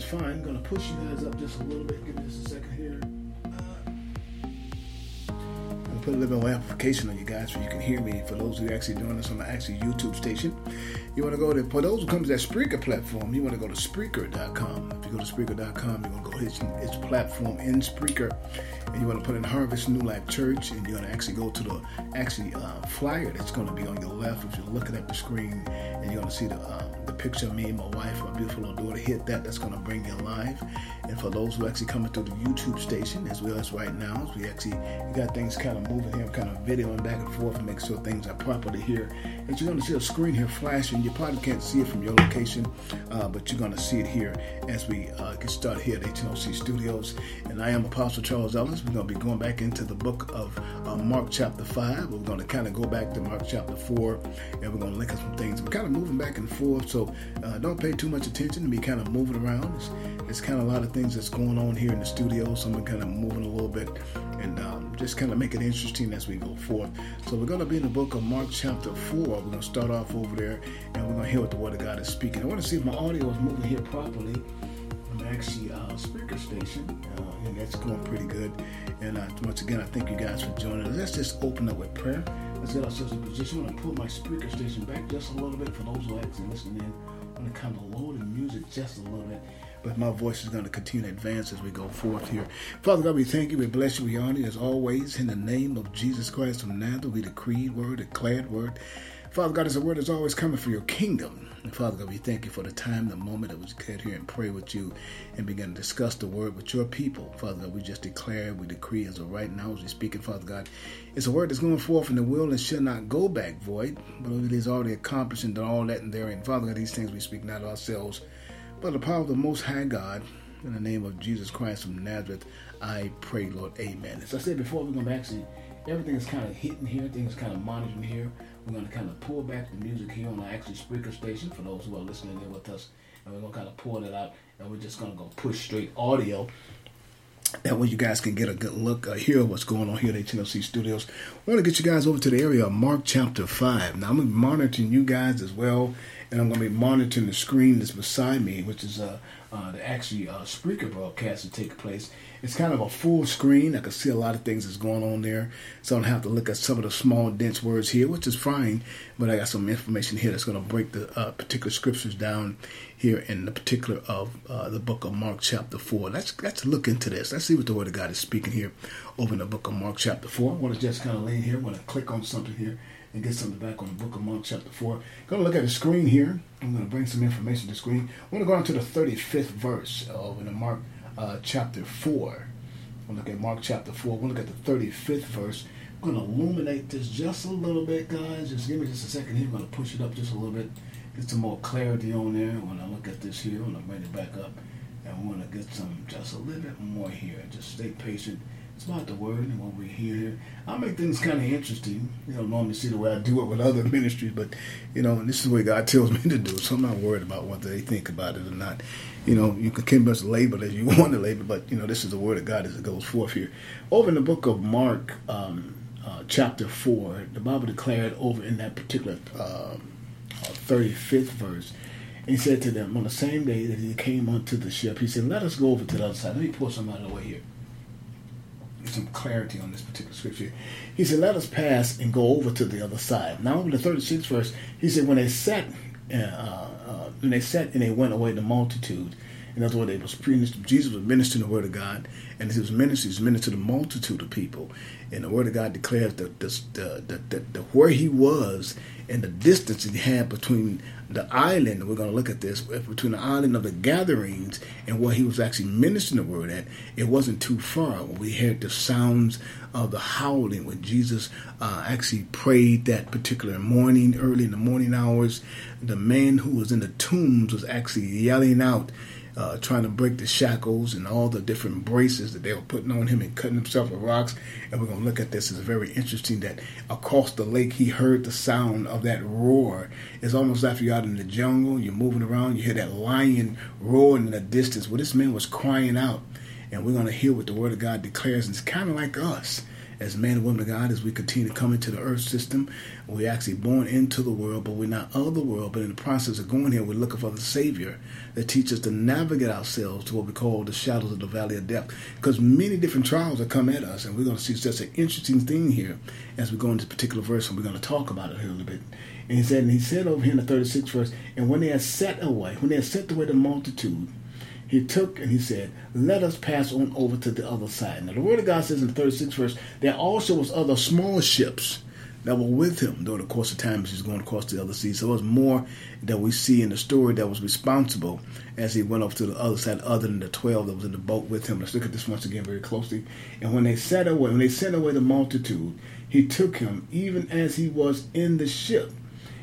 us fine. I'm gonna push you guys up just a little bit. Give me just a second here. Put a little amplification on you guys so you can hear me. For those who are actually doing this on the actual YouTube station, you want to go to for those who come to that Spreaker platform. You want to go to Spreaker.com. If you go to Spreaker.com, you want to go hit its platform in Spreaker, and you want to put in Harvest New Life Church, and you're going to actually go to the actually uh, flyer that's going to be on your left if you're looking at the screen, and you're going to see the. Um, picture of me and my wife, my beautiful little daughter, hit that. That's going to bring you live. And for those who are actually coming through the YouTube station, as well as right now, we actually got things kind of moving here, kind of videoing back and forth to make sure things are properly here. And you're going to see a screen here flashing. You probably can't see it from your location, uh, but you're going to see it here as we uh, get started here at HNOC Studios. And I am Apostle Charles Ellis. We're going to be going back into the book of uh, Mark chapter 5. We're going to kind of go back to Mark chapter 4, and we're going to look at some things. We're kind of moving back and forth, so uh, don't pay too much attention to me kind of moving around. It's, it's kind of a lot of things that's going on here in the studio, so I'm kind of moving a little bit and um, just kind of make it interesting as we go forth. So we're going to be in the book of Mark chapter 4. We're going to start off over there, and we're going to hear what the Word of God is speaking. I want to see if my audio is moving here properly. I'm actually uh, Spreaker station, uh, and that's going pretty good. And uh, once again, I thank you guys for joining us. Let's just open up with prayer. Let's get ourselves in position. I'm going to pull my Spreaker station back just a little bit for those who are actually listening in. I'm going to kind of lower the music just a little bit but my voice is going to continue to advance as we go forth here. Father God, we thank you, we bless you, we honor you as always. In the name of Jesus Christ of Nazareth, we decree word, declared word. Father God, as the word is always coming for your kingdom. And Father God, we thank you for the time, the moment that we get here and pray with you and begin to discuss the word with your people. Father God, we just declare, we decree as of right now as we speak it, Father God. It's a word that's going forth in the will and shall not go back void, but it is already accomplished and done all that and therein. Father God, these things we speak not ourselves, but the power of the Most High God. In the name of Jesus Christ from Nazareth, I pray, Lord, amen. As I said before, we're going to actually, everything is kind of hitting here, things kind of monitoring here. We're going to kind of pull back the music here on our actual Spreaker station for those who are listening in with us. And we're going to kind of pull it out and we're just going to go push straight audio. That way you guys can get a good look, uh, hear what's going on here at HNOC Studios. I want to get you guys over to the area of Mark chapter 5. Now I'm going to be monitoring you guys as well. And I'm going to be monitoring the screen that's beside me, which is uh, uh, the actually uh, Spreaker broadcast to take place. It's kind of a full screen. I can see a lot of things that's going on there. So I don't have to look at some of the small, dense words here, which is fine. But I got some information here that's going to break the uh, particular scriptures down here in the particular of uh, the book of Mark chapter 4. Let's, let's look into this. Let's see what the Word of God is speaking here over in the book of Mark chapter 4. I want to just kind of lay here. I want to click on something here and get something back on the book of Mark chapter 4. Going to look at the screen here. I'm going to bring some information to the screen. I want to go on to the 35th verse of in the Mark uh, chapter 4. We'll look at Mark chapter 4. We'll look at the 35th verse. I'm going to illuminate this just a little bit, guys. Just give me just a second here. I'm going to push it up just a little bit. Get some more clarity on there. When I look at this here, I'm going to bring it back up. And we want to get some just a little bit more here. Just stay patient it's about the word and what we hear here. I make things kind of interesting. You don't normally see the way I do it with other ministries, but you know, this is the way God tells me to do. So I'm not worried about whether they think about it or not. You know, you can keep us label as you want to label, but you know, this is the word of God as it goes forth here. Over in the book of Mark, um, uh, chapter four, the Bible declared over in that particular um, uh, 35th verse. And he said to them on the same day that he came onto the ship, he said, "Let us go over to the other side." Let me pull the way here some clarity on this particular scripture. He said, "Let us pass and go over to the other side." Now, over the thirty-sixth verse, he said, "When they sat, uh, uh, when they sat and they went away, the multitude." In other words, they was preaching, Jesus was ministering the word of God, and his ministry was ministering, to the multitude of people. And the Word of God declares the, the, the, the, the where he was and the distance he had between the island, we're going to look at this, between the island of the gatherings and where he was actually ministering the word at, it wasn't too far. We heard the sounds of the howling when Jesus uh, actually prayed that particular morning, early in the morning hours. The man who was in the tombs was actually yelling out uh, trying to break the shackles and all the different braces that they were putting on him and cutting himself with rocks. And we're going to look at this. It's very interesting that across the lake he heard the sound of that roar. It's almost like you're out in the jungle, you're moving around, you hear that lion roaring in the distance. Well, this man was crying out. And we're going to hear what the Word of God declares. And it's kind of like us as men and women of God, as we continue to come into the earth system, we're actually born into the world, but we're not of the world. But in the process of going here, we're looking for the Savior that teaches us to navigate ourselves to what we call the shadows of the valley of death. Because many different trials have come at us, and we're going to see such an interesting thing here as we go into this particular verse, and we're going to talk about it here a little bit. And he said, and he said over here in the 36th verse, and when they had set away, when they had set away the multitude, he took and he said, Let us pass on over to the other side. Now, the Word of God says in the 36th verse, there also was other small ships that were with him during the course of time as he's going across the other sea. So it was more that we see in the story that was responsible as he went off to the other side, other than the 12 that was in the boat with him. Let's look at this once again very closely. And when they set away, when they sent away the multitude, he took him even as he was in the ship.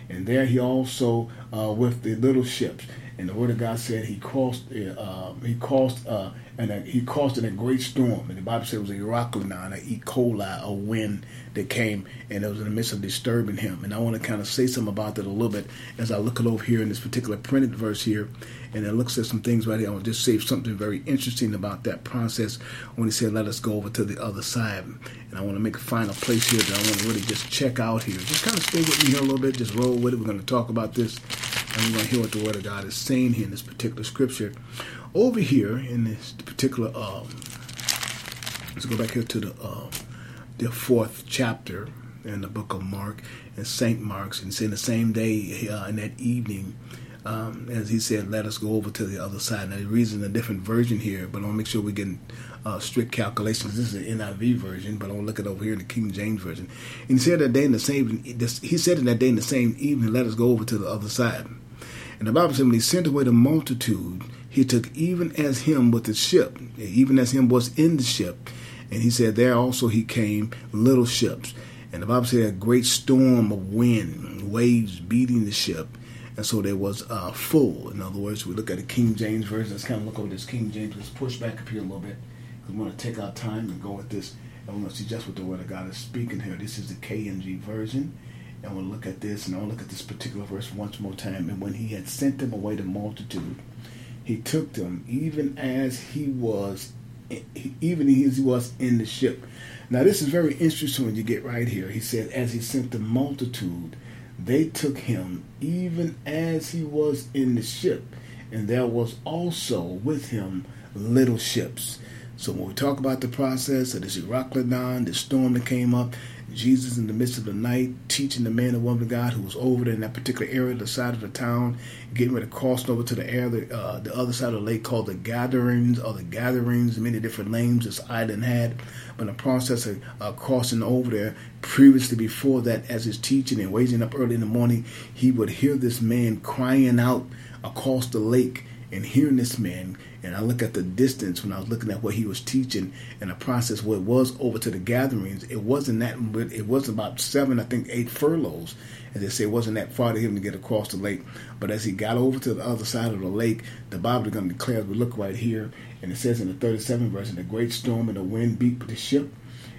And there he also uh, with the little ships. And the word of God said he caused uh, he crossed, uh, and a, he in a great storm. And the Bible said it was a Euroclydon, a E. coli, a wind that came, and it was in the midst of disturbing him. And I want to kind of say something about that a little bit as I look it over here in this particular printed verse here. And it looks at some things right here. I want to just say something very interesting about that process when he said, let us go over to the other side. And I want to make a final place here that I want to really just check out here. Just kind of stay with me here a little bit, just roll with it. We're going to talk about this and we're going to hear what the Word of God is saying here in this particular scripture. Over here in this particular, um, let's go back here to the uh, the fourth chapter in the book of Mark and Saint Mark's, and saying the same day uh, in that evening. Um, as he said, let us go over to the other side. Now, the reason a different version here, but I want to make sure we're getting uh, strict calculations. This is an NIV version, but I want to look it over here in the King James version. And he said that day in the same, he said in that day in the same evening, let us go over to the other side. And the Bible says when he sent away the multitude, he took even as him with the ship, even as him was in the ship. And he said there also he came little ships. And the Bible said a great storm of wind, waves beating the ship. And so there was uh, full. In other words, we look at the King James version. Let's kind of look over this King James. Let's push back up here a little bit. We want to take our time and go with this. And we want to see just what the Word of God is speaking here. This is the KNG version. And we'll look at this, and I'll look at this particular verse once more time. And when he had sent them away the multitude, he took them even as he was, even as he was in the ship. Now this is very interesting when you get right here. He said, as he sent the multitude, they took him even as he was in the ship, and there was also with him little ships. So when we talk about the process of this Euroclydon, the storm that came up, Jesus in the midst of the night teaching the man and woman of God who was over there in that particular area, the side of the town, getting ready to cross over to the area, uh, the other side of the lake called the Gatherings or the Gatherings, many different names this island had. But the process of uh, crossing over there, previously before that, as he's teaching and waking up early in the morning, he would hear this man crying out across the lake and hearing this man and I look at the distance when I was looking at what he was teaching and the process where it was over to the gatherings, it wasn't that it wasn't about seven, I think eight furlongs. As they say, it wasn't that far to him to get across the lake. But as he got over to the other side of the lake, the Bible is going to declare, we look right here, and it says in the 37th verse, and the great storm and the wind beat the ship,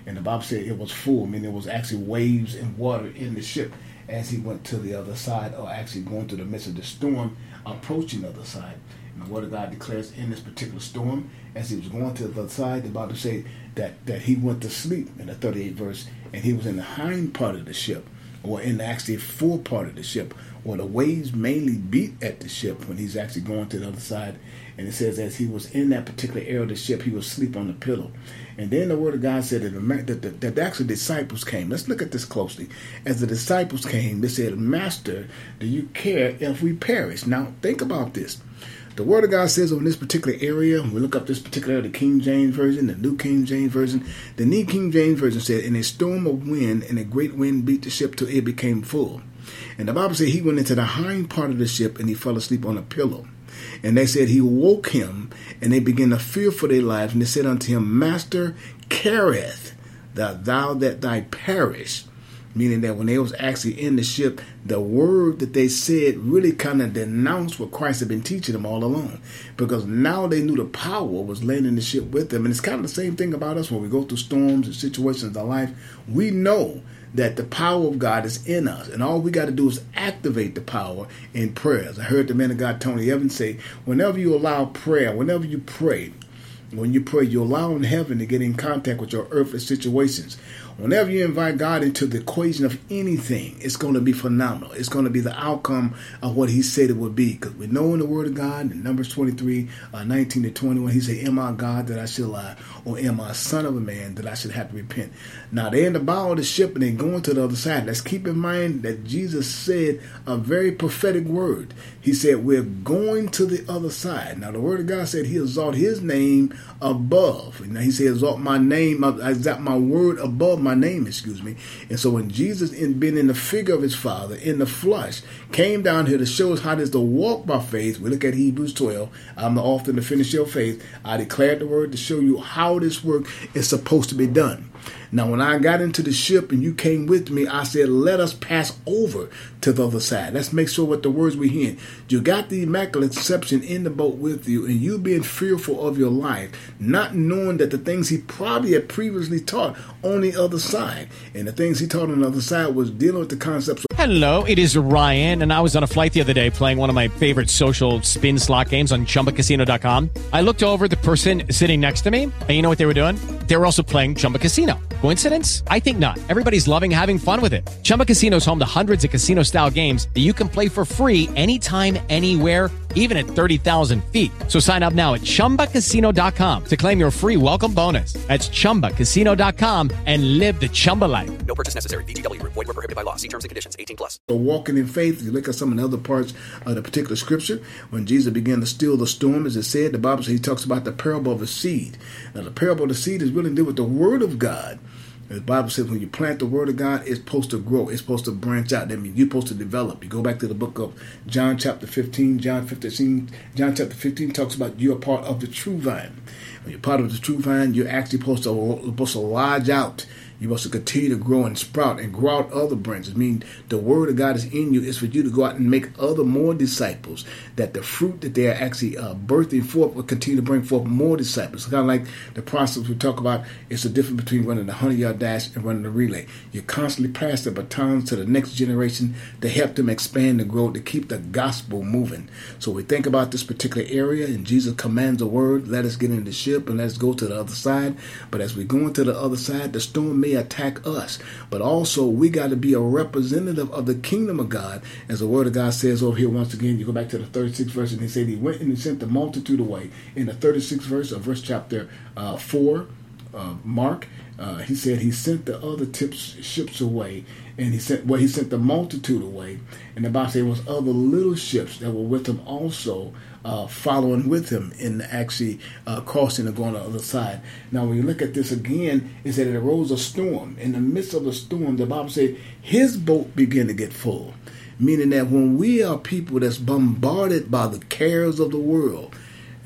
and the Bible said it was full, I mean there was actually waves and water in the ship as he went to the other side, or actually going through the midst of the storm, approaching the other side. The word of God declares in this particular storm, as he was going to the other side, the Bible say that, that he went to sleep in the 38th verse, and he was in the hind part of the ship, or in the actually fore part of the ship, where the waves mainly beat at the ship when he's actually going to the other side. And it says as he was in that particular area of the ship, he was asleep on the pillow. And then the word of God said that the, that, that the actual disciples came. Let's look at this closely. As the disciples came, they said, Master, do you care if we perish? Now, think about this. The Word of God says on this particular area, we look up this particular the King James Version, the New King James Version. The New King James Version said, "In a storm of wind and a great wind beat the ship till it became full." And the Bible said he went into the hind part of the ship and he fell asleep on a pillow. And they said he woke him, and they began to fear for their lives. And they said unto him, Master, careth that thou that thy perish meaning that when they was actually in the ship, the word that they said really kind of denounced what Christ had been teaching them all along, because now they knew the power was laying in the ship with them, and it's kind of the same thing about us when we go through storms and situations in life. We know that the power of God is in us, and all we got to do is activate the power in prayers. I heard the man of God Tony Evans say, whenever you allow prayer, whenever you pray, when you pray, you're allowing heaven to get in contact with your earthly situations. Whenever you invite God into the equation of anything, it's going to be phenomenal. It's going to be the outcome of what He said it would be. Because we know in the Word of God, in Numbers 23, uh, 19 to 21, He said, Am I God that I should lie? Or am I son of a man that I should have to repent? Now, they're in the bow of the ship and they're going to the other side. Let's keep in mind that Jesus said a very prophetic word. He said, We're going to the other side. Now, the Word of God said He exalt His name above. Now, He said, Exalt my name, exalt my word above my name, excuse me. And so when Jesus, in being in the figure of his Father, in the flesh, came down here to show us how it is to walk by faith, we look at Hebrews 12. I'm the author to finish your faith. I declared the word to show you how this work is supposed to be done. Now, when I got into the ship and you came with me, I said, let us pass over to the other side. Let's make sure what the words we hear. You got the immaculate conception in the boat with you, and you being fearful of your life, not knowing that the things he probably had previously taught on the other side, and the things he taught on the other side was dealing with the concepts. Of- Hello, it is Ryan, and I was on a flight the other day playing one of my favorite social spin slot games on ChumbaCasino.com. I looked over the person sitting next to me, and you know what they were doing? They were also playing Chumba Casino. Coincidence? I think not. Everybody's loving having fun with it. Chumba Casino is home to hundreds of casino style games that you can play for free anytime, anywhere, even at 30,000 feet. So sign up now at chumbacasino.com to claim your free welcome bonus. That's chumbacasino.com and live the Chumba life. No purchase necessary. VGW, void, were prohibited by law. See terms and conditions 18 plus. So walking in faith, you look at some of the other parts of the particular scripture. When Jesus began to still the storm, as it said, the Bible says he talks about the parable of the seed. Now, the parable of the seed is really to do with the word of God. The Bible says when you plant the word of God, it's supposed to grow. It's supposed to branch out. That means you're supposed to develop. You go back to the book of John chapter 15, John 15, John chapter 15 talks about you're part of the true vine. When you're part of the true vine, you're actually supposed to, supposed to lodge out you must continue to grow and sprout and grow out other branches. I mean, the word of God is in you. It's for you to go out and make other more disciples. That the fruit that they are actually uh, birthing forth will continue to bring forth more disciples. It's kind of like the process we talk about. It's the difference between running the hundred yard dash and running the relay. You constantly pass the batons to the next generation to help them expand and grow to keep the gospel moving. So we think about this particular area, and Jesus commands a word. Let us get in the ship and let's go to the other side. But as we go into the other side, the storm may may attack us, but also we got to be a representative of the kingdom of God. As the word of God says over here, once again, you go back to the 36th verse, and he said he went and he sent the multitude away. In the 36th verse of verse chapter uh, 4, uh, Mark, uh, he said he sent the other tips, ships away, and he sent well he sent the multitude away, and the Bible said there was other little ships that were with him also, uh, following with him in actually uh, crossing and going to the other side. Now, when you look at this again, it said it arose a storm. In the midst of the storm, the Bible said his boat began to get full, meaning that when we are people that's bombarded by the cares of the world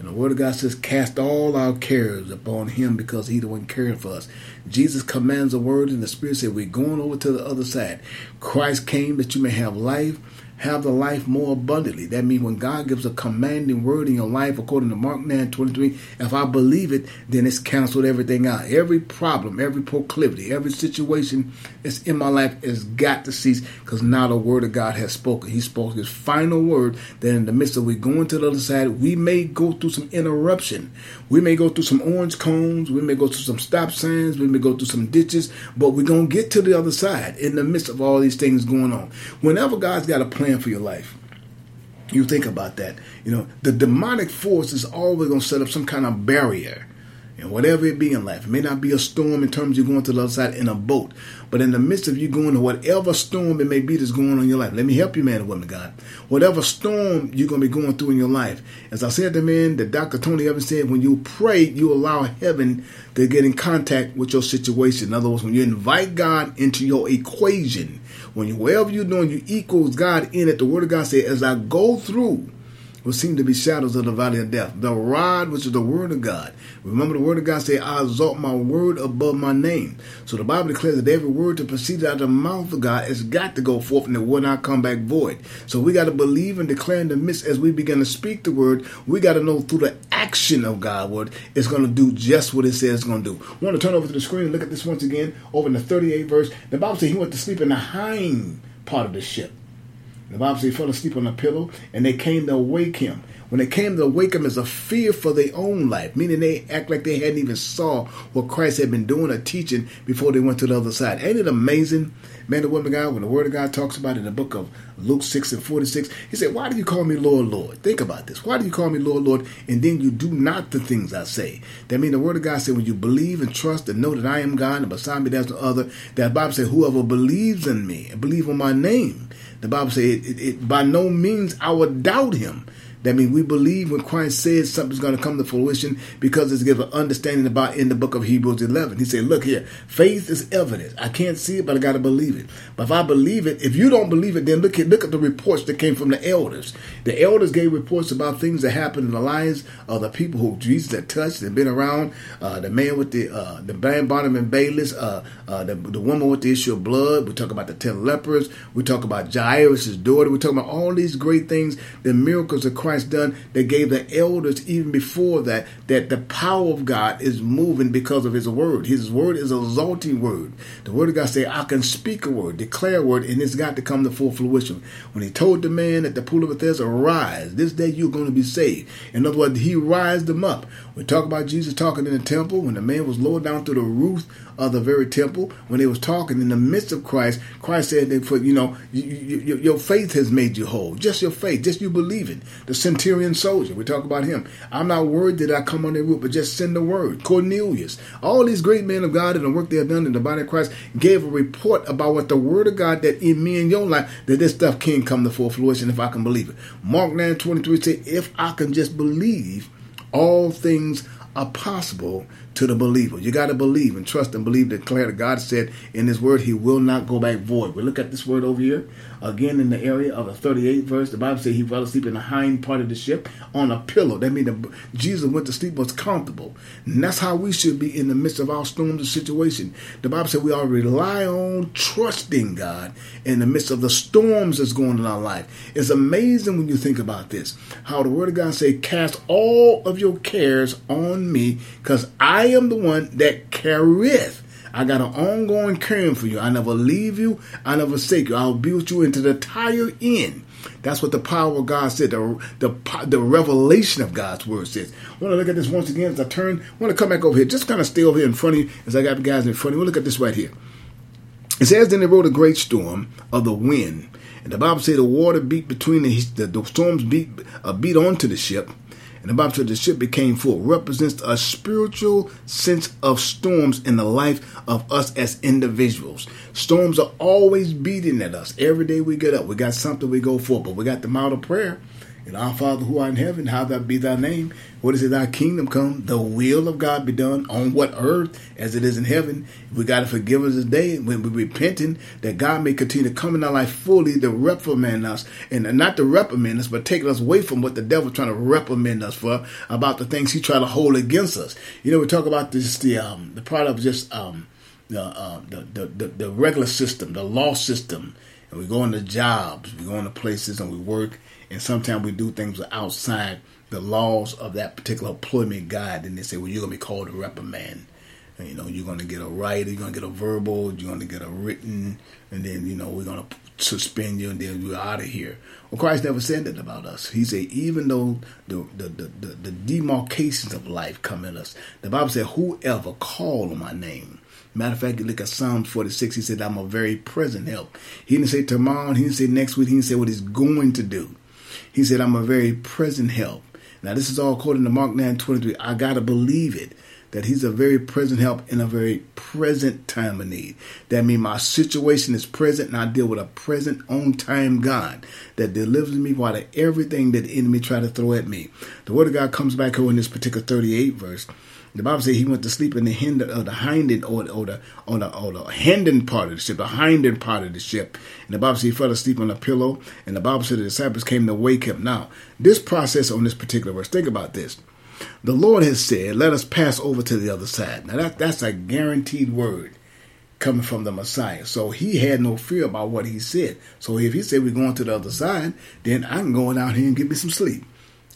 and the Word of God says, Cast all our cares upon Him because He the one caring for us. Jesus commands the word, and the Spirit said, We're going over to the other side. Christ came that you may have life have the life more abundantly. That means when God gives a commanding word in your life, according to Mark 9 23, if I believe it, then it's canceled everything out. Every problem, every proclivity, every situation that's in my life has got to cease because now the word of God has spoken. He spoke his final word that in the midst of we going to the other side, we may go through some interruption. We may go through some orange cones. We may go through some stop signs. We may go through some ditches, but we're going to get to the other side in the midst of all these things going on. Whenever God's got a plan plan for your life. You think about that. You know, the demonic force is always going to set up some kind of barrier. And whatever it be in life, it may not be a storm in terms of going to the other side in a boat, but in the midst of you going to whatever storm it may be that's going on in your life, let me help you, man and woman, God. Whatever storm you're going to be going through in your life, as I said to man, that Dr. Tony Evans said, when you pray, you allow heaven to get in contact with your situation. In other words, when you invite God into your equation, when you, you're doing, you equals God in it. The Word of God says, as I go through will seem to be shadows of the valley of death. The rod, which is the word of God. Remember, the word of God say, I exalt my word above my name. So the Bible declares that every word that proceeds out of the mouth of God has got to go forth and it will not come back void. So we got to believe and declare in the midst as we begin to speak the word. We got to know through the action of God's word, it's going to do just what it says it's going to do. I want to turn over to the screen and look at this once again over in the 38th verse. The Bible says he went to sleep in the hind part of the ship. The Bible says he fell asleep on a pillow, and they came to wake him. When they came to wake him, as a fear for their own life, meaning they act like they hadn't even saw what Christ had been doing or teaching before they went to the other side. Ain't it amazing, man and woman God, when the Word of God talks about in the book of Luke 6 and 46, he said, Why do you call me Lord, Lord? Think about this. Why do you call me Lord, Lord, and then you do not the things I say? That means the Word of God said, when you believe and trust and know that I am God and beside me there's no other, that Bible said, whoever believes in me and believe on my name, the Bible says, it, it, it, by no means I would doubt him. That means we believe when Christ says something's going to come to fruition because it's given understanding about in the book of Hebrews 11. He said, look here, faith is evidence. I can't see it, but I got to believe it. But if I believe it, if you don't believe it, then look at, look at the reports that came from the elders. The elders gave reports about things that happened in the lives of the people who Jesus had touched and been around. Uh, the man with the, uh, the band bottom and Bayless, uh, uh, the, the woman with the issue of blood. We talk about the ten lepers. We talk about Jairus' daughter. We talk about all these great things, the miracles of Christ done that gave the elders even before that that the power of God is moving because of His word. His word is a exalting word. The word of God say, "I can speak a word, declare a word, and it's got to come to full fruition." When He told the man at the pool of Bethesda, "Rise, this day you're going to be saved." In other words, He rised them up. We talk about Jesus talking in the temple when the man was lowered down through the roof of the very temple. When he was talking in the midst of Christ, Christ said you know you, you, your faith has made you whole. Just your faith, just you believing. The centurion soldier, we talk about him. I'm not worried that I come on their roof, but just send the word. Cornelius, all these great men of God and the work they have done in the body of Christ gave a report about what the word of God that in me and your life that this stuff can come to full fruition if I can believe it. Mark 9 23 say, if I can just believe all things are possible to the believer. You got to believe and trust and believe, declare that God said in His Word He will not go back void. We look at this word over here again in the area of the 38th verse. The Bible says He fell asleep in the hind part of the ship on a pillow. That means Jesus went to sleep was comfortable. And that's how we should be in the midst of our storms and situation. The Bible says we are rely on trusting God in the midst of the storms that's going in our life. It's amazing when you think about this. How the Word of God say, "Cast all of your cares on me, because I am the one that careth." I got an ongoing caring for you. I never leave you. I never forsake you. I'll with you into the entire end. That's what the power of God said. The, the, the revelation of God's word says. I want to look at this once again as I turn. I want to come back over here. Just kind of stay over here in front of you as I got the guys in front of you. We'll look at this right here. It says, Then they wrote a great storm of the wind. And the Bible says the water beat between the, the, the storms beat, uh, beat onto the ship and the Bible said the ship became full, represents a spiritual sense of storms in the life of us as individuals. Storms are always beating at us. Every day we get up, we got something we go for, but we got the mouth of prayer. And our Father who art in heaven, how that be thy name. What is it, thy kingdom come, the will of God be done on what earth as it is in heaven. We got to forgive us today when we're repenting that God may continue to come in our life fully to reprimand us. And not to reprimand us, but taking us away from what the devil's trying to reprimand us for about the things he try to hold against us. You know, we talk about this, the, um, the part of just, um, the, uh, the, the, the, the regular system, the law system. And we go into jobs, we go into places and we work and sometimes we do things outside the laws of that particular employment guide, and they say, well, you're going to be called a reprimand. And, you know, you're going to get a write, you're going to get a verbal, you're going to get a written, and then, you know, we're going to suspend you, and then you're out of here. Well, Christ never said that about us. He said, even though the, the, the, the, the demarcations of life come in us, the Bible said, whoever call on my name, Matter of fact, you look at Psalm 46, he said, I'm a very present help. He didn't say tomorrow, he didn't say next week, he didn't say what he's going to do. He said, I'm a very present help. Now, this is all according to Mark 9 23. I got to believe it. that He's a very present help in a very present time of need. That means my situation is present and I deal with a present on time God that delivers me while of everything that the enemy try to throw at me. The word of God comes back here in this particular 38 verse. The Bible says he went to sleep in the hind or uh, the hind or, or the on the or the hinden part of the ship, the hinden part of the ship. And the Bible says he fell asleep on a pillow, and the Bible said the disciples came to wake him. Now, this process on this particular verse, think about this. The Lord has said, Let us pass over to the other side. Now that that's a guaranteed word coming from the Messiah. So he had no fear about what he said. So if he said we're going to the other side, then I can go out here and get me some sleep.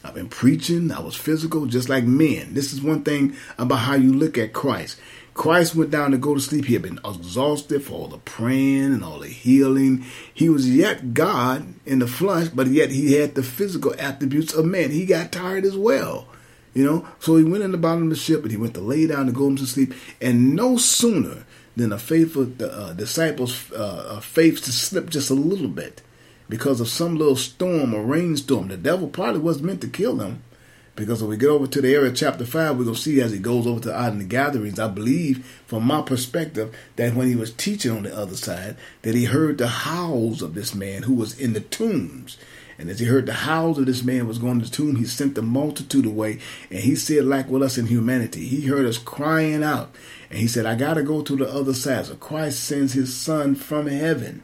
I've been preaching. I was physical, just like men. This is one thing about how you look at Christ. Christ went down to go to sleep. He had been exhausted for all the praying and all the healing. He was yet God in the flesh, but yet he had the physical attributes of man. He got tired as well. You know, so he went in the bottom of the ship and he went to lay down to go to sleep. And no sooner than the faithful uh, disciples' uh, faith to slip just a little bit because of some little storm or rainstorm. The devil probably wasn't meant to kill them. Because when we get over to the area of chapter 5, we're going to see as he goes over to out in the gatherings, I believe, from my perspective, that when he was teaching on the other side, that he heard the howls of this man who was in the tombs. And as he heard the howls of this man was going to the tomb, he sent the multitude away. And he said, like with us in humanity, he heard us crying out. And he said, I got to go to the other side. So Christ sends his son from heaven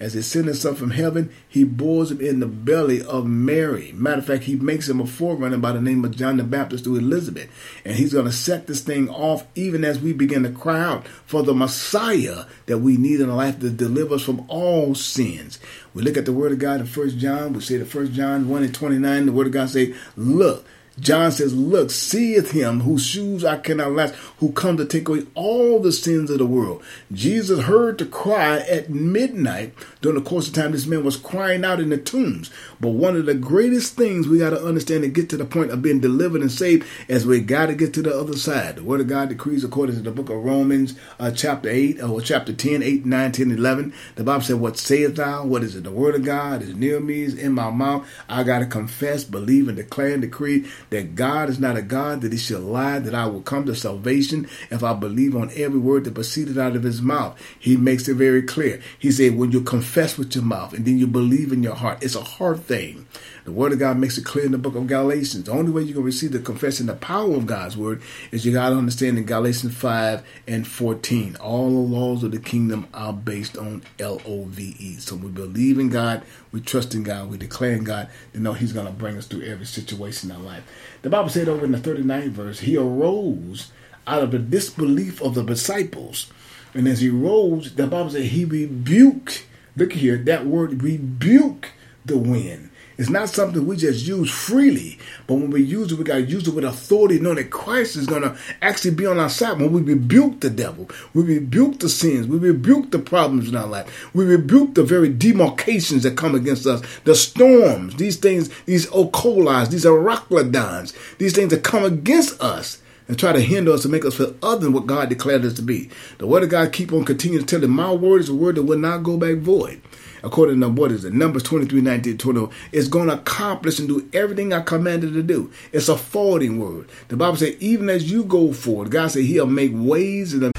as his son from heaven, he bores him in the belly of Mary. Matter of fact, he makes him a forerunner by the name of John the Baptist to Elizabeth. And he's going to set this thing off even as we begin to cry out for the Messiah that we need in our life to deliver us from all sins. We look at the word of God in First John. We say the First John 1 and 29, the word of God say, look, John says, Look, seeth him whose shoes I cannot lash, who come to take away all the sins of the world. Jesus heard the cry at midnight during the course of time. This man was crying out in the tombs. But one of the greatest things we got to understand to get to the point of being delivered and saved is we got to get to the other side. The Word of God decrees according to the book of Romans, uh, chapter 8, or chapter 10, 8, 9, 10, 11. The Bible said, What sayest thou? What is it? The Word of God is near me, is in my mouth. I got to confess, believe, and declare and decree that God is not a God that he shall lie, that I will come to salvation if I believe on every word that proceeded out of his mouth. He makes it very clear. He said, when you confess with your mouth and then you believe in your heart, it's a hard thing. The word of God makes it clear in the book of Galatians. The only way you can receive the confession, the power of God's word, is you got to understand in Galatians 5 and 14. All the laws of the kingdom are based on L O V E. So we believe in God, we trust in God, we declare in God, to know He's going to bring us through every situation in our life. The Bible said over in the 39th verse, He arose out of the disbelief of the disciples. And as he rose, the Bible said he rebuked. Look here, that word rebuke the wind it's not something we just use freely, but when we use it, we got to use it with authority, knowing that Christ is going to actually be on our side. When we rebuke the devil, we rebuke the sins, we rebuke the problems in our life, we rebuke the very demarcations that come against us, the storms, these things, these okolis, these Euroclydons, these things that come against us and try to hinder us to make us feel other than what God declared us to be. The word of God keep on continuing to tell that my word is a word that will not go back void according to what is it? Numbers 23, 19, 20, is going to accomplish and do everything I commanded to do. It's a forwarding word. The Bible says, even as you go forward, God said he'll make ways in the.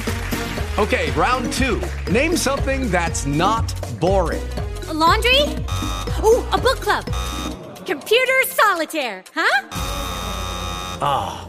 Okay, round two. Name something that's not boring. A laundry? Ooh, a book club. Computer solitaire, huh? Ah, oh,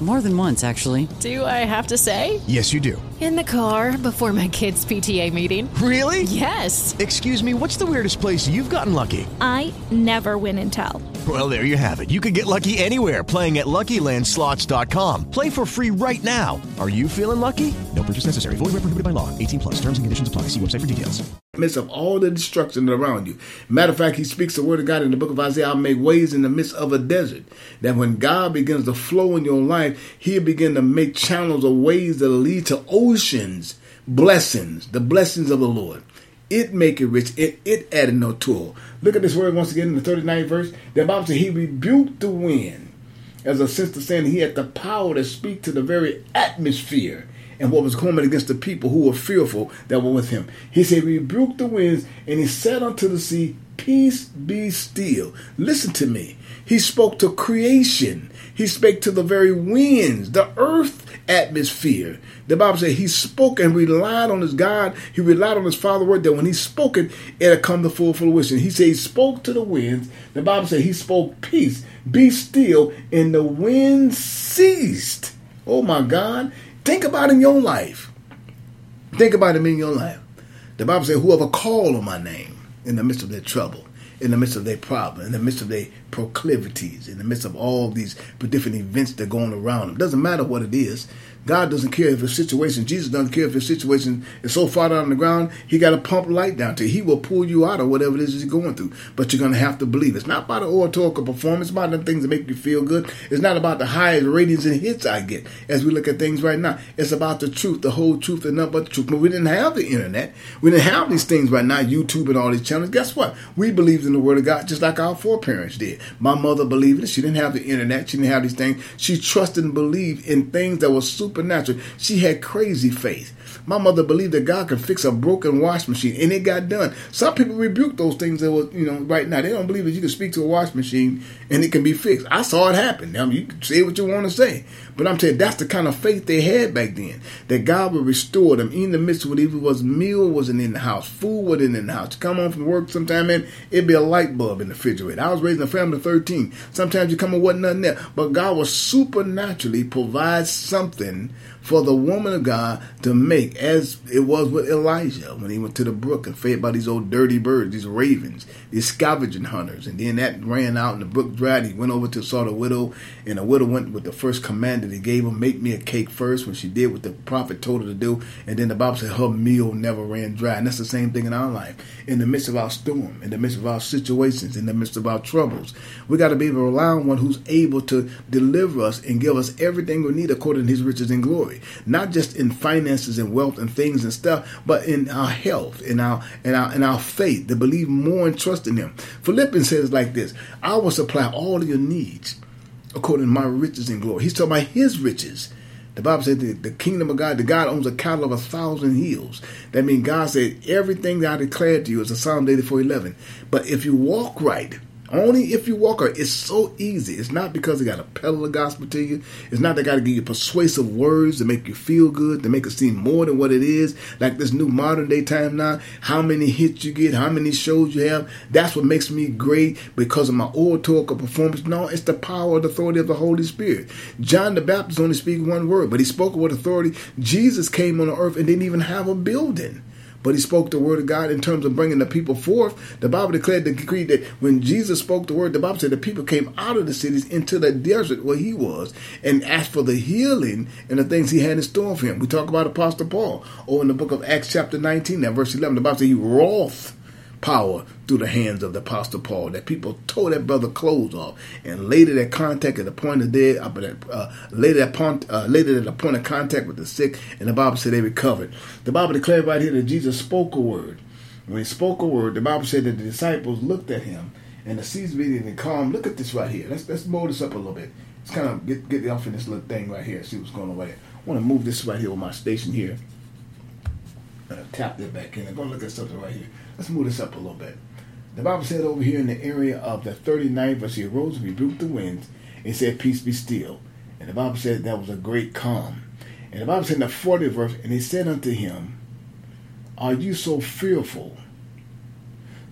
More than once, actually. Do I have to say? Yes, you do. In the car before my kids' PTA meeting. Really? Yes. Excuse me, what's the weirdest place you've gotten lucky? I never win and tell. Well, there you have it. You can get lucky anywhere playing at LuckyLandSlots.com. Play for free right now. Are you feeling lucky? No purchase necessary. Void where prohibited by law. 18 plus. Terms and conditions apply. See website for details. Midst of all the destruction around you. Matter of fact, he speaks the word of God in the book of Isaiah. I'll make ways in the midst of a desert. That when God begins to flow in your life, He'll begin to make channels of ways that lead to oceans blessings, the blessings of the Lord. It make it rich, it, it added no tool. Look at this word once again in the 39th verse. The Bible says he rebuked the wind. As a sense of saying he had the power to speak to the very atmosphere and what was coming against the people who were fearful that were with him. He said, Rebuke the winds, and he said unto the sea, Peace be still. Listen to me. He spoke to creation. He spake to the very winds, the earth atmosphere. The Bible says he spoke and relied on his God. He relied on his Father word that when he spoke it, it'll come to full fruition. He said he spoke to the winds. The Bible says he spoke peace. Be still, and the wind ceased. Oh my God. Think about in your life. Think about him in your life. The Bible says, whoever called on my name in the midst of their trouble, in the midst of their problem, in the midst of their proclivities, in the midst of all these different events that are going around them. Doesn't matter what it is. God doesn't care if the situation, Jesus doesn't care if the situation is so far down on the ground, he got to pump light down to you. He will pull you out of whatever it is you're going through. But you're going to have to believe. It's not about the oratorical performance, it's about the things that make you feel good. It's not about the highest ratings and hits I get as we look at things right now. It's about the truth, the whole truth, and nothing but the truth. But we didn't have the internet. We didn't have these things right now, YouTube and all these channels. Guess what? We believed in the Word of God just like our foreparents did. My mother believed it. She didn't have the internet. She didn't have these things. She trusted and believed in things that were supernatural. She had crazy faith. My mother believed that God could fix a broken wash machine, and it got done. Some people rebuke those things that was, you know, right now. They don't believe that you can speak to a wash machine and it can be fixed. I saw it happen. Mean, you can say what you want to say, but I'm saying that's the kind of faith they had back then. That God would restore them in the midst of whatever was meal wasn't in the house, food wasn't in the house. You come home from work sometime and it'd be a light bulb in the refrigerator. I was raising a family of 13. Sometimes you come and wasn't nothing there, but God will supernaturally provide something for the woman of God to make, as it was with Elijah when he went to the brook and fed by these old dirty birds, these ravens, these scavenging hunters. And then that ran out and the brook dried. He went over to saw the widow, and the widow went with the first command that he gave her, make me a cake first, when she did what the prophet told her to do. And then the Bible said her meal never ran dry. And that's the same thing in our life. In the midst of our storm, in the midst of our situations, in the midst of our troubles, we got to be able to rely on one who's able to deliver us and give us everything we need according to his riches and glory not just in finances and wealth and things and stuff, but in our health, in our in our in our faith, to believe more and trust in Him. Philippians says like this: "I will supply all your needs according to my riches and glory." He's talking about His riches. The Bible says the, the kingdom of God, the God owns a cattle of a thousand hills. That means God said everything that I declared to you is a Psalm 84 11. But if you walk right, only if you walk. It's so easy. It's not because they got to peddle the gospel to you. It's not they got to give you persuasive words to make you feel good, to make it seem more than what it is. Like this new modern day time now, how many hits you get, how many shows you have. That's what makes me great because of my oratorical performance. No, it's the power and authority of the Holy Spirit. John the Baptist only speak one word, but he spoke with authority. Jesus came on the earth and didn't even have a building but he spoke the word of God in terms of bringing the people forth. The Bible declared the decree that when Jesus spoke the word, the Bible said the people came out of the cities into the desert where he was and asked for the healing and the things he had in store for him. We talk about Apostle Paul, or in the book of Acts chapter 19, and verse 11, the Bible said he wroth power through the hands of the Apostle Paul. That people tore that brother clothes off and laid it at contact at the point of death, uh, uh, laid it upon, uh, it at the point of contact with the sick, and the Bible said they recovered. The Bible declared right here that Jesus spoke a word. When he spoke a word, the Bible said that the disciples looked at him and the seas beating and calm. Look at this right here. Let's let's mold this up a little bit. Let's kind of get get off in this little thing right here. See what's going on right here. I want to move this right here with my station here. Uh, tap that back in. I'm going to look at something right here. Let's move this up a little bit. The Bible said over here in the area of the 39th verse, he arose and rebuked the winds and said, Peace be still. And the Bible said that was a great calm. And the Bible said in the 40th verse, and he said unto him, Are you so fearful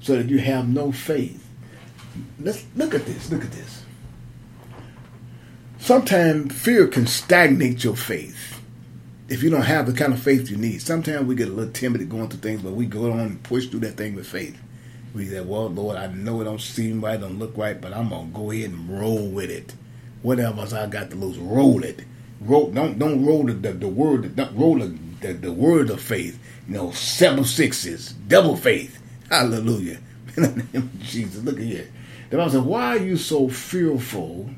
so that you have no faith? Let's look at this. Look at this. Sometimes fear can stagnate your faith if you don't have the kind of faith you need. Sometimes we get a little timid going through things, but we go on and push through that thing with faith. We say, well, Lord, I know it don't seem right, don't look right, but I'm gonna go ahead and roll with it. Whatever I got to lose, roll it. Roll, don't don't roll the the, the word, don't roll the, the, the word of faith. You know, seven sixes, double faith. Hallelujah. In the name of Jesus, look at here. The Bible says, "Why are you so fearful?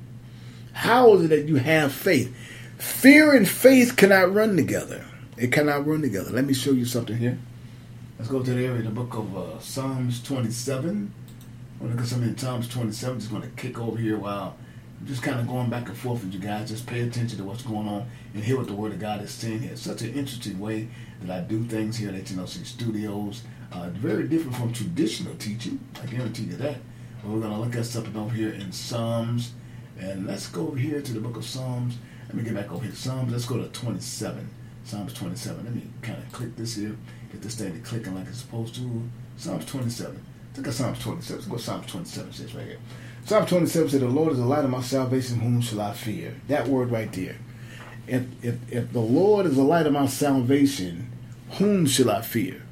How is it that you have faith? Fear and faith cannot run together." It cannot run together. Let me show you something here. Let's go to the area, the book of uh, Psalms 27. I'm going to look at something in Psalms 27. Just going to kick over here while I'm just kind of going back and forth with you guys. Just pay attention to what's going on and hear what the Word of God is saying here. It's such an interesting way that I do things here at HNLC Studios. Uh, very different from traditional teaching. I guarantee you that. But we're going to look at something over here in Psalms. And let's go over here to the book of Psalms. Let me get back over here. Psalms, let's go to 27. Psalms 27. Let me kind of click this here. Get this thing to clicking like it's supposed to. Psalms 27. Look at Psalms 27. Let's go Psalms 27 says right here. Psalm 27 said, The Lord is the light of my salvation, whom shall I fear? That word right there. If, if, if the Lord is the light of my salvation, whom shall I fear?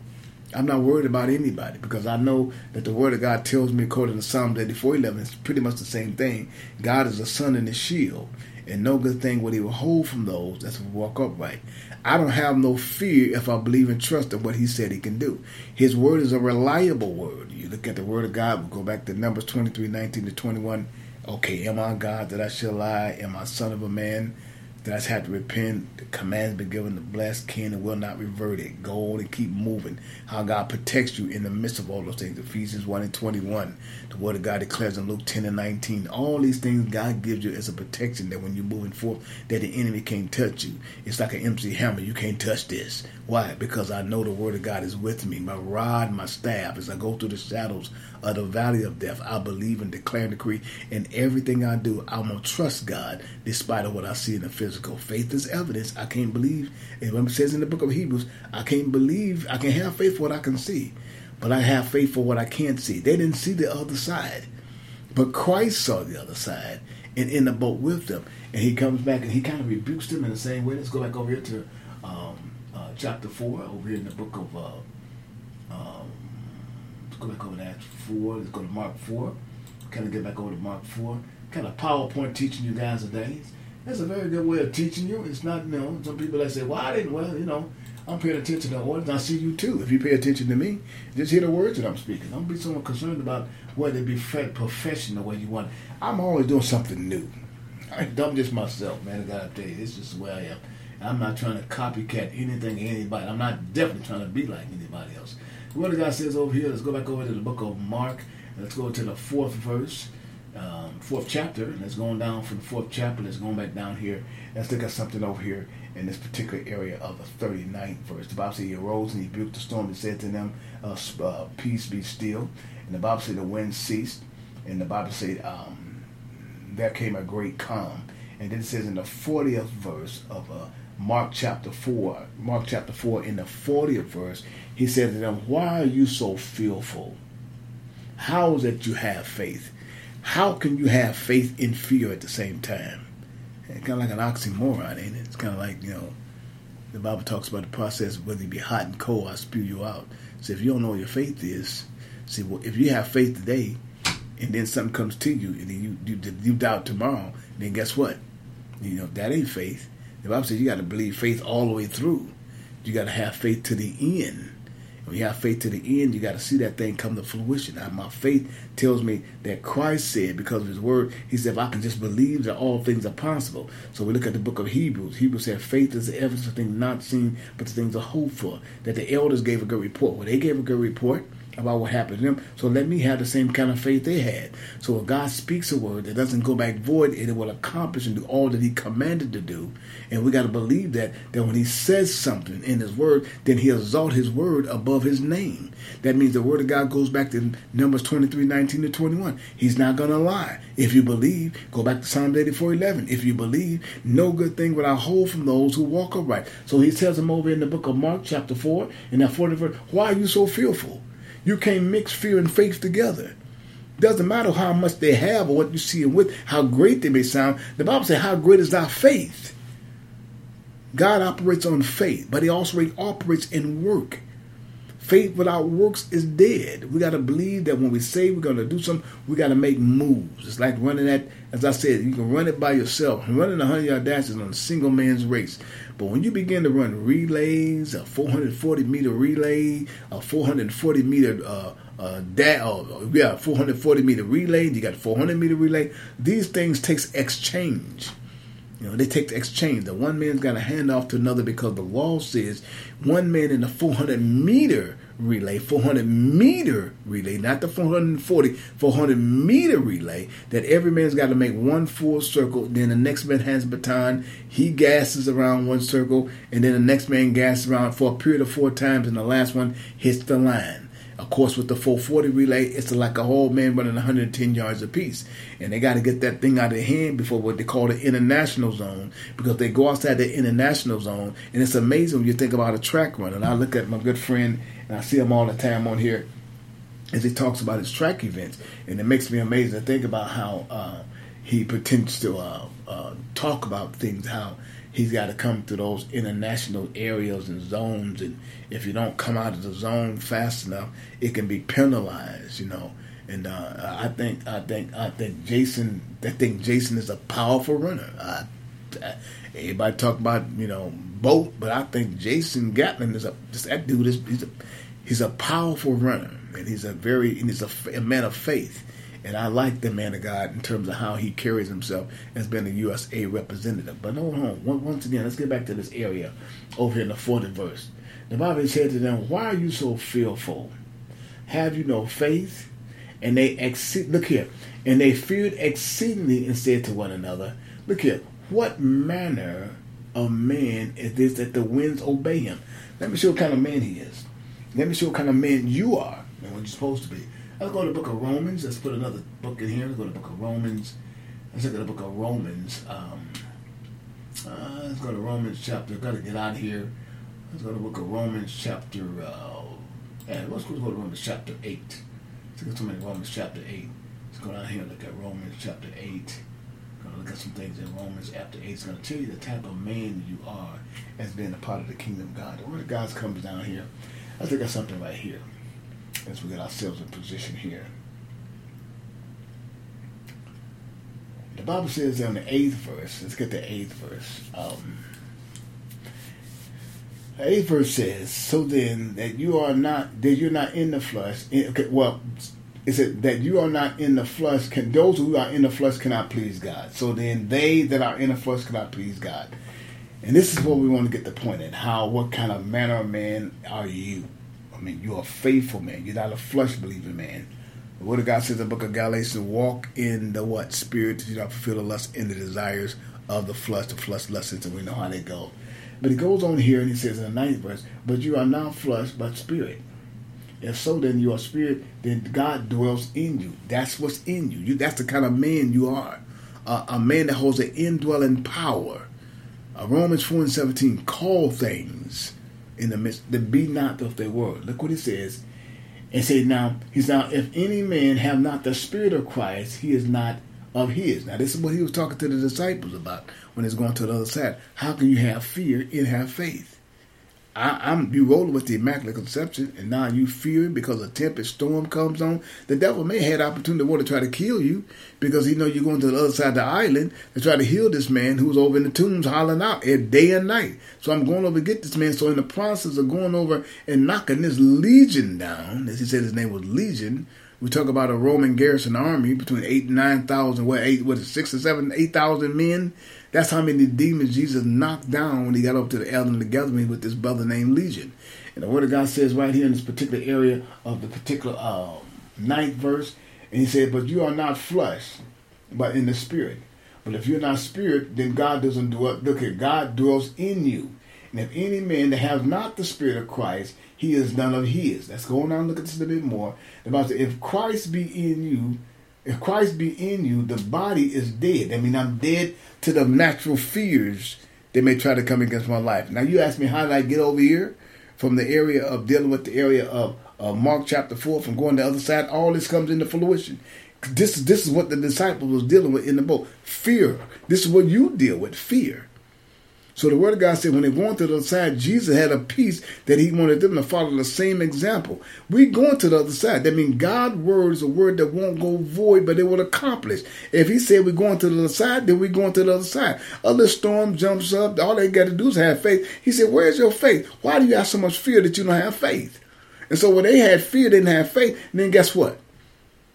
I'm not worried about anybody because I know that the Word of God tells me, according to Psalm 84 11, it's pretty much the same thing. God is a sun and a shield, and no good thing will He withhold from those that walk upright. I don't have no fear if I believe and trust in what He said He can do. His Word is a reliable Word. You look at the Word of God, we'll go back to Numbers 23 19 to 21. Okay, am I God that I shall lie? Am I son of a man? That's had to repent. The command's been given to bless, can and will not revert it. Go on and keep moving. How God protects you in the midst of all those things. Ephesians 1 and 21. The word of God declares in Luke 10 and 19. All these things God gives you as a protection that when you're moving forth, that the enemy can't touch you. It's like an MC Hammer. You can't touch this. Why? Because I know the word of God is with me. My rod, my staff, as I go through the shadows of the valley of death, I believe and declare and decree. And everything I do, I'm going to trust God despite of what I see in the physical. Go faith is evidence. I can't believe. It says in the book of Hebrews, I can't believe. I can have faith for what I can see, but I have faith for what I can't see. They didn't see the other side, but Christ saw the other side and in the boat with them. And he comes back and he kind of rebukes them in the same way. Let's go back over here to um, uh, chapter 4, over here in the book of. Uh, um, let's go back over to Acts 4. Let's go to Mark 4. Kind of get back over to Mark 4. Kind of PowerPoint teaching you guys today. That's a very good way of teaching you. It's not, you know, some people that say, well, I didn't, well, you know, I'm paying attention to words. I see you too. If you pay attention to me, just hear the words that I'm speaking. Don't be so concerned about whether it be professional way you want. I'm always doing something new. I am just myself, man. I gotta tell you, this is the way I am. I'm not trying to copycat anything anybody. I'm not definitely trying to be like anybody else. What the God says over here, let's go back over to the book of Mark. Let's go to the fourth verse, um, fourth chapter. and it's going down from the fourth chapter. Let's go back down here. Let's look at something over here in this particular area of the 39th verse. The Bible says he arose and he rebuked the storm and said to them, uh, uh, Peace be still. And the Bible said the wind ceased. And the Bible said um, there came a great calm. And then it says in the 40th verse of uh, Mark chapter 4, Mark chapter 4, in the 40th verse, he said to them, Why are you so fearful? How is it you have faith? How can you have faith in fear at the same time? It's kind of like an oxymoron, ain't it? It's kind of like, you know, the Bible talks about the process, whether it be hot and cold, I spew you out. So if you don't know what your faith is, see, well, if you have faith today, and then something comes to you, and then you, you, you doubt tomorrow, then guess what? You know, that ain't faith. The Bible says you got to believe faith all the way through. You got to have faith to the end. When you have faith to the end, you got to see that thing come to fruition. My faith tells me that Christ said, because of his word, he said, if I can just believe that all things are possible. So we look at the book of Hebrews. Hebrews said, faith is the evidence of things not seen, but the things are hoped for. That the elders gave a good report. Well, they gave a good report about what happened to them. So let me have the same kind of faith they had. So when God speaks a word that doesn't go back void, it will accomplish and do all that He commanded to do. And we got to believe that that when He says something in His word, then He exalt His word above His name. That means the word of God goes back to Numbers 23, 19 to 21. He's not going to lie. If you believe, go back to Psalm 84, 11. If you believe, no good thing will I hold from those who walk upright. So He tells them over in the book of Mark, chapter 4, in that 40 verse, why are you so fearful? You can't mix fear and faith together. Doesn't matter how much they have or what you see them with, how great they may sound. The Bible says, How great is thy faith? God operates on faith, but He also operates in work. Faith without works is dead. We got to believe that when we say we're going to do something, we got to make moves. It's like running that, as I said, you can run it by yourself. Running a 100 yard dash is on a single man's race. But when you begin to run relays, a 440 meter relay, a 440 meter uh, uh, da- uh, yeah, 440 meter relay, you got 400 meter relay. These things takes exchange. You know, they take the exchange. The one man's got to hand off to another because the law says one man in the 400 meter relay, 400 meter relay, not the 440, 400 meter relay, that every man's got to make one full circle. Then the next man has baton. He gasses around one circle, and then the next man gasses around for a period of four times, and the last one hits the line. Of course, with the 440 relay, it's like a whole man running 110 yards apiece. And they got to get that thing out of their hand before what they call the international zone because they go outside the international zone. And it's amazing when you think about a track run. And I look at my good friend, and I see him all the time on here as he talks about his track events. And it makes me amazed to think about how uh, he pretends to uh, uh, talk about things, how he's got to come to those international areas and zones and if you don't come out of the zone fast enough it can be penalized you know and uh, I think I think I think Jason I think Jason is a powerful runner I, I, everybody talk about you know Bolt but I think Jason Gatlin is a just that dude is he's a he's a powerful runner and he's a very and he's a, a man of faith and I like the man of God in terms of how he carries himself as being a USA representative. But hold on, once again, let's get back to this area over here in the 40th verse. The Bible said to them, Why are you so fearful? Have you no faith? And they exceed, look here, and they feared exceedingly and said to one another, Look here, what manner of man is this that the winds obey him? Let me show what kind of man he is. Let me show what kind of man you are and what you're supposed to be. Let's go to the book of Romans. Let's put another book in here. Let's go to the book of Romans. Let's look at the book of Romans. Um, uh, let's go to Romans chapter. Got to get out of here. Let's go to the book of Romans chapter. Uh, and let's go to Romans chapter eight. Let's go to Romans chapter eight. Let's go down here and look at Romans chapter eight. Gonna look at some things in Romans chapter eight. It's gonna tell you the type of man you are as being a part of the kingdom of God. The word of God comes down here. Let's look at something right here as we get ourselves in position here. The Bible says in the eighth verse, let's get the eighth verse. Um, eighth verse says, So then that you are not that you're not in the flesh. In, eh, okay, well, is it that you are not in the flesh? Can those who are in the flesh cannot please God? So then they that are in the flesh cannot please God. And this is what we want to get the point at. How what kind of manner of man are you? I mean, you're a faithful man. You're not a flesh believing man. The Word of God says in the book of Galatians, walk in the what? Spirit, you not fulfill the lust and the desires of the flesh, the flesh lusts, and we know how they go. But it goes on here and he says in the ninth verse, but you are not flesh, but spirit. If so, then you are spirit, then God dwells in you. That's what's in you. you that's the kind of man you are. Uh, a man that holds an indwelling power. Uh, Romans 4 and 17, call things in the midst that be not of their word. Look what he says. And say now, he's now, if any man have not the spirit of Christ, he is not of his. Now, this is what he was talking to the disciples about when he's going to the other side. How can you have fear and have faith? I, am you rolling with the immaculate conception, and now you fearing because a tempest storm comes on. The devil may have had opportunity to want to try to kill you because he know you're going to the other side of the island to try to heal this man who's over in the tombs hollering out day and night. So I'm going over to get this man. So in the process of going over and knocking this legion down, as he said his name was Legion, we talk about a Roman garrison army between eight and nine thousand, what eight, what six or seven, eight thousand men that's how many demons Jesus knocked down when he got up to the elderly gathering with this brother named Legion. And the Word of God says right here in this particular area of the particular uh, ninth verse, and he said, But you are not flesh, but in the spirit. But if you're not spirit, then God doesn't dwell. Look at God dwells in you. And if any man that has not the spirit of Christ, he is none of his. Let's go on and look at this a little bit more. The Bible says, if Christ be in you, if Christ be in you, the body is dead. I mean, I'm dead to the natural fears that may try to come against my life. Now, you ask me, how did I get over here from the area of dealing with the area of uh, Mark chapter 4 from going to the other side? All this comes into fruition. This, this is what the disciples was dealing with in the boat. Fear. This is what you deal with, fear. So the word of God said when they going to the other side, Jesus had a peace that he wanted them to follow the same example. We going to the other side. That means God's word is a word that won't go void, but it will accomplish. If he said we're going to the other side, then we're going to the other side. Other storm jumps up. All they got to do is have faith. He said, where's your faith? Why do you have so much fear that you don't have faith? And so when they had fear, they didn't have faith. and then guess what?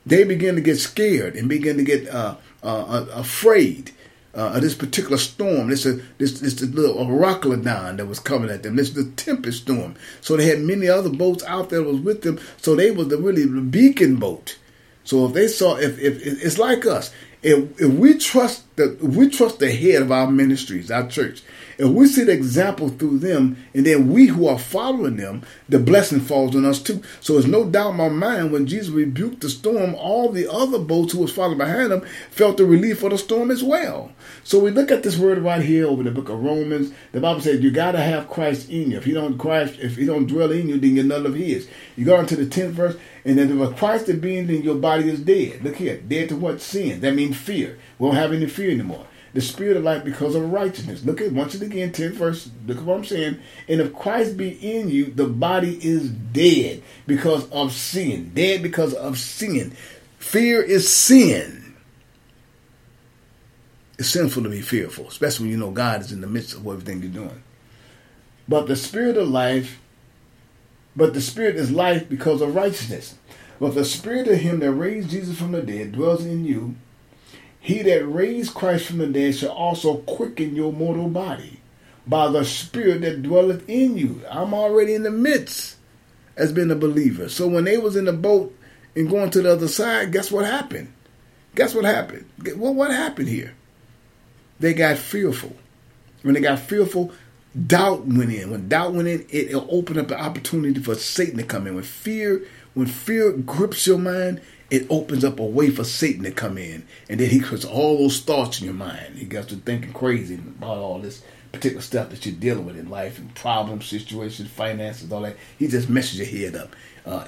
They begin to get scared and begin to get uh, uh, uh afraid uh, this particular storm. This a this this little Euroclydon that was coming at them. This is the tempest storm. So they had many other boats out there was with them. So they was the really the beacon boat. So if they saw if if it's like us, if, if we trust the we trust the head of our ministries, our church, if we see the example through them, and then we who are following them, the blessing falls on us too. So it's no doubt in my mind when Jesus rebuked the storm, all the other boats who was following behind him felt the relief of the storm as well. So we look at this word right here over the book of Romans. The Bible says you gotta have Christ in you. If he don't Christ, if he don't dwell in you, then you're none of his. You go on to the tenth verse, and then if Christ is being, then your body is dead. Look here, dead to what sin? That means fear. We don't have any fear anymore the spirit of life because of righteousness. Look at once again, 10 verse. Look at what I'm saying. And if Christ be in you, the body is dead because of sin. Dead because of sin. Fear is sin. It's sinful to be fearful, especially when you know God is in the midst of everything you're doing. But the spirit of life, but the spirit is life because of righteousness. But the spirit of him that raised Jesus from the dead dwells in you he that raised Christ from the dead shall also quicken your mortal body by the Spirit that dwelleth in you. I'm already in the midst as being a believer. So when they was in the boat and going to the other side, guess what happened? Guess what happened? Well, what happened here? They got fearful. When they got fearful, doubt went in. When doubt went in, it, it opened up the opportunity for Satan to come in. When fear, when fear grips your mind, it opens up a way for Satan to come in. And then he puts all those thoughts in your mind. He gets to thinking crazy about all this particular stuff that you're dealing with in life and problems, situations, finances, all that. He just messes your head up. Uh,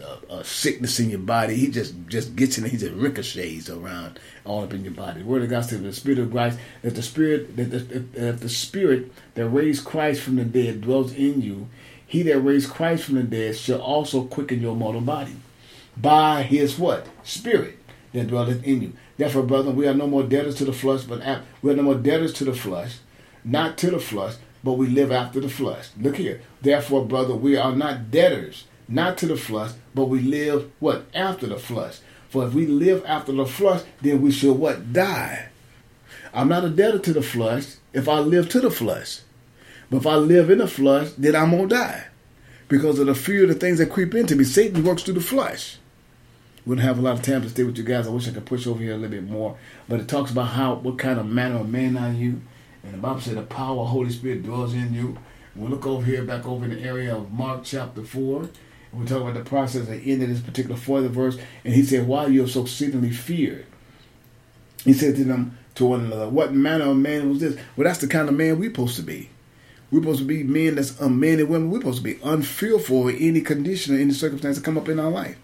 uh, uh, sickness in your body. He just just gets in. He just ricochets around all up in your body. The word of God says, "The Spirit of Christ, that the Spirit, that the, that the Spirit that raised Christ from the dead dwells in you. He that raised Christ from the dead shall also quicken your mortal body." By his what? Spirit that dwelleth in you. Therefore, brethren, we are no more debtors to the flesh, but we are no more debtors to the flesh, not to the flesh, but we live after the flesh. Look here. Therefore, brother, we are not debtors, not to the flesh, but we live what? After the flesh. For if we live after the flesh, then we shall what? Die. I'm not a debtor to the flesh if I live to the flesh. But if I live in the flesh, then I'm going to die. Because of the fear of the things that creep into me. Satan works through the flesh wouldn't have a lot of time to stay with you guys. I wish I could push over here a little bit more. But it talks about how what kind of manner of man are you. And the Bible said the power of Holy Spirit dwells in you. We look over here, back over in the area of Mark chapter 4. And we talk about the process at the end of this particular fourth verse. And he said, Why are you are so exceedingly feared? He said to them, to one another, What manner of man was this? Well, that's the kind of man we're supposed to be. We're supposed to be men that's um, men and women. We're supposed to be unfearful in any condition or any circumstance that come up in our life.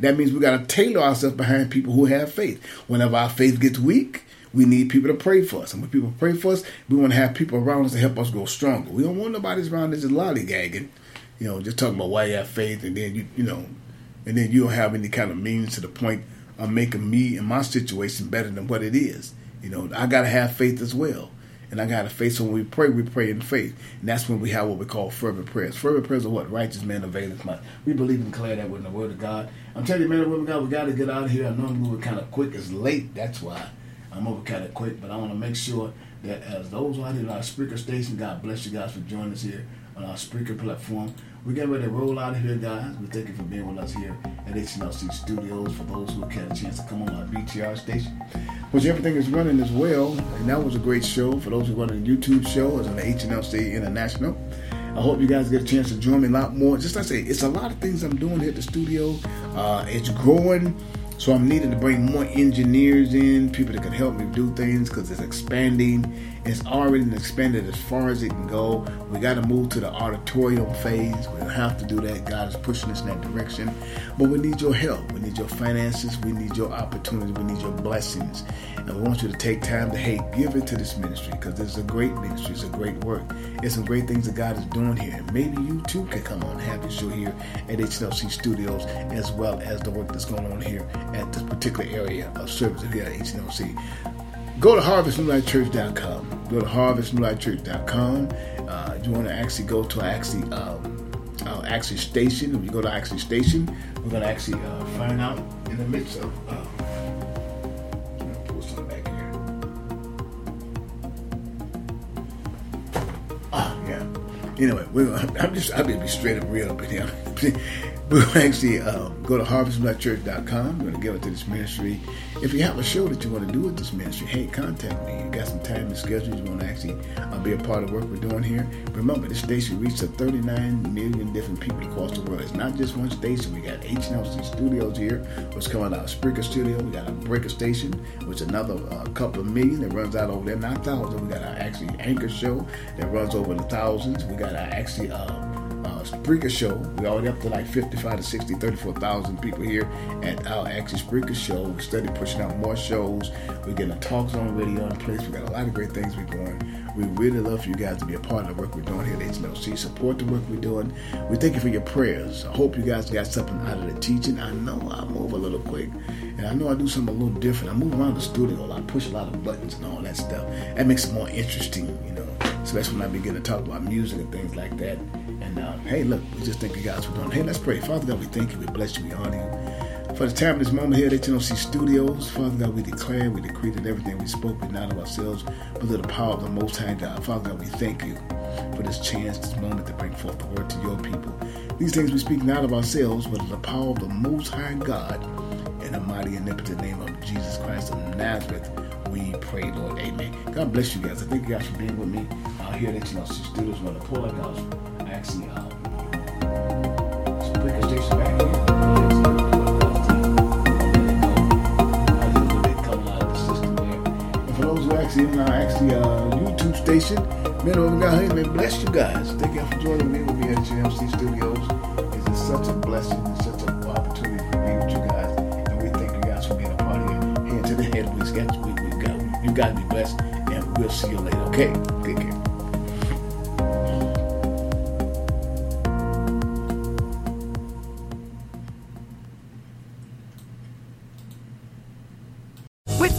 That means we got to tailor ourselves behind people who have faith. Whenever our faith gets weak, we need people to pray for us. And when people pray for us, we want to have people around us to help us grow stronger. We don't want nobody around us just lollygagging, you know, just talking about why you have faith and then you, you know, and then you don't have any kind of means to the point of making me and my situation better than what it is. You know, I got to have faith as well. And I got to faith. So when we pray, we pray in faith. And that's when we have what we call fervent prayers. Fervent prayers are what? Righteous men availeth much. We believe and declare that with the word of God. I'm telling you, men and women, God, we got to get out of here. I know I'm moving kind of quick. It's late. That's why I'm over kind of quick. But I want to make sure that as those who are in our Spreaker station, God bless you guys for joining us here on our Spreaker platform. We're getting ready to roll out of here, guys. We thank you for being with us here at HNLC Studios. For those who had a chance to come on our BTR station, which everything is running as well. And that was a great show. For those who are run a YouTube show, it's on the HNLC International. I hope you guys get a chance to join me a lot more. Just like I say, it's a lot of things I'm doing here at the studio. Uh, it's growing. So I'm needing to bring more engineers in, people that can help me do things because it's expanding. It's already expanded as far as it can go. We got to move to the auditorium phase. We don't have to do that. God is pushing us in that direction. But we need your help. We need your finances. We need your opportunities. We need your blessings. And we want you to take time to, hey, give it to this ministry because this is a great ministry. It's a great work. It's some great things that God is doing here. And maybe you too can come on your show here at HLC Studios as well as the work that's going on here at this particular area of service here at HNLC go to harvestnewlifechurch.com. Go to harvestnewlifechurch.com. Uh, you want to actually go to actually um, uh, actually station. If you go to actually station, we're going to actually uh, find out in the midst of. Uh, back here. Ah, yeah. Anyway, we're I'm just I'm gonna be straight up real up in here. Going to actually um, go to harvestblackchurch.com. We're going to give it to this ministry. If you have a show that you want to do with this ministry, hey, contact me. You got some time and schedule. You want to actually uh, be a part of work we're doing here. Remember, this station reaches 39 million different people across the world. It's not just one station. We got HNLC Studios here, which coming out of Spreaker Studio. We got a Breaker Station, which another uh, couple of million that runs out over there, not thousands. We got our actually Anchor Show that runs over the thousands. We got our actually... Uh, uh, Spreaker Show. We're already up to like 55 to 60, 34,000 people here at our Actually Spreaker Show. We're steady pushing out more shows. We're getting a talk zone radio in place. We got a lot of great things we're doing. We really love for you guys to be a part of the work we're doing here at HNLC. Support the work we're doing. We thank you for your prayers. I hope you guys got something out of the teaching. I know I move a little quick, and I know I do something a little different. I move around the studio a lot, push a lot of buttons and all that stuff. That makes it more interesting, you know. So that's when I begin to talk about music and things like that. And uh, hey, look, we just thank you guys for doing. Hey, let's pray. Father God, we thank you, we bless you, we honor you. For the time of this moment here at HNLC Studios, Father God, we declare, we decree that everything we spoke be not of ourselves, but of the power of the Most High God. Father God, we thank you for this chance, this moment to bring forth the word to your people. These things we speak not of ourselves, but of the power of the Most High God. In the mighty and omnipotent name of Jesus Christ of Nazareth, we pray, Lord. Amen. God bless you guys. I thank you guys for being with me out here at HNLC Studios. We're going to pull out. Actually, um, Spreaker Station back here. For who actually in our actually uh, YouTube station, man, over God, hey, man, bless you guys. Thank you for joining me with me at GMC Studios. It's such a blessing and such an opportunity to be with you guys. And we thank you guys for being a part of it. Hand to the head, we got we, we got you guys be blessed, and we'll see you later. Okay, take care.